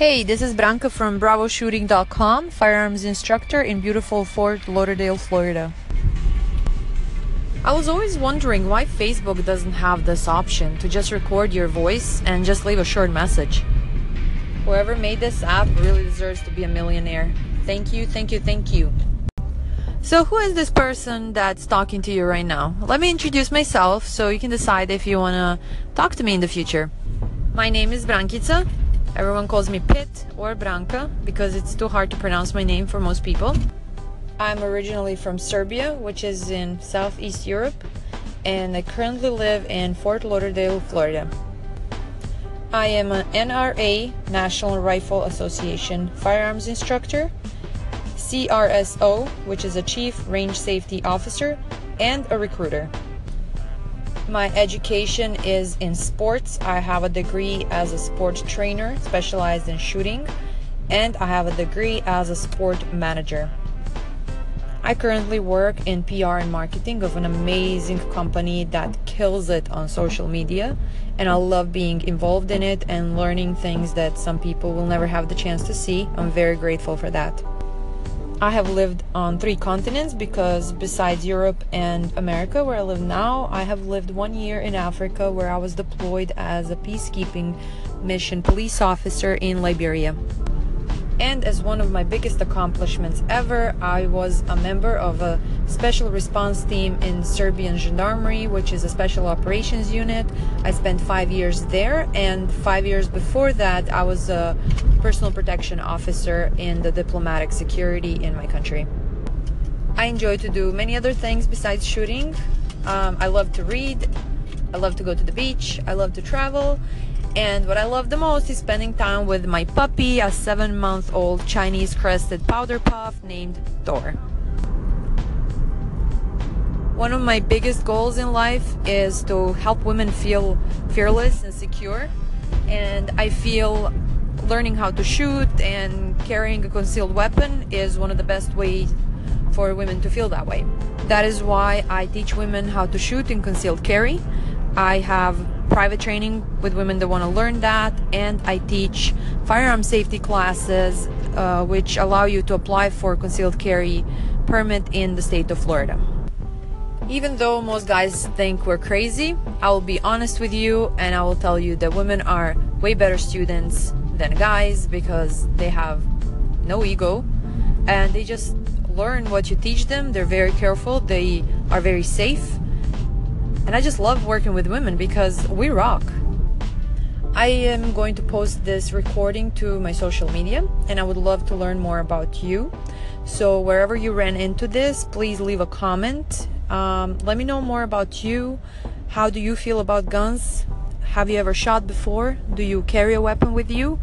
Hey, this is Branca from BravoShooting.com, firearms instructor in beautiful Fort Lauderdale, Florida. I was always wondering why Facebook doesn't have this option to just record your voice and just leave a short message. Whoever made this app really deserves to be a millionaire. Thank you, thank you, thank you. So, who is this person that's talking to you right now? Let me introduce myself so you can decide if you want to talk to me in the future. My name is Brankica. Everyone calls me Pit or Branca because it's too hard to pronounce my name for most people. I'm originally from Serbia, which is in Southeast Europe, and I currently live in Fort Lauderdale, Florida. I am an NRA, National Rifle Association firearms instructor CRSO, which is a Chief Range Safety Officer, and a recruiter. My education is in sports. I have a degree as a sports trainer specialized in shooting, and I have a degree as a sport manager. I currently work in PR and marketing of an amazing company that kills it on social media, and I love being involved in it and learning things that some people will never have the chance to see. I'm very grateful for that. I have lived on three continents because besides Europe and America, where I live now, I have lived one year in Africa where I was deployed as a peacekeeping mission police officer in Liberia. And as one of my biggest accomplishments ever, I was a member of a special response team in Serbian Gendarmerie, which is a special operations unit. I spent five years there, and five years before that, I was a personal protection officer in the diplomatic security in my country. I enjoy to do many other things besides shooting. Um, I love to read, I love to go to the beach, I love to travel, and what I love the most is spending time with my puppy, a seven month old Chinese crested powder puff named Thor. One of my biggest goals in life is to help women feel fearless and secure. And I feel learning how to shoot and carrying a concealed weapon is one of the best ways for women to feel that way. That is why I teach women how to shoot in concealed carry. I have private training with women that want to learn that, and I teach firearm safety classes, uh, which allow you to apply for concealed carry permit in the state of Florida. Even though most guys think we're crazy, I will be honest with you and I will tell you that women are way better students than guys because they have no ego and they just learn what you teach them. They're very careful, they are very safe, and I just love working with women because we rock. I am going to post this recording to my social media and I would love to learn more about you. So, wherever you ran into this, please leave a comment. Um, let me know more about you. How do you feel about guns? Have you ever shot before? Do you carry a weapon with you?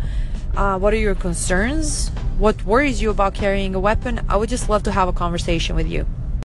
Uh, what are your concerns? What worries you about carrying a weapon? I would just love to have a conversation with you.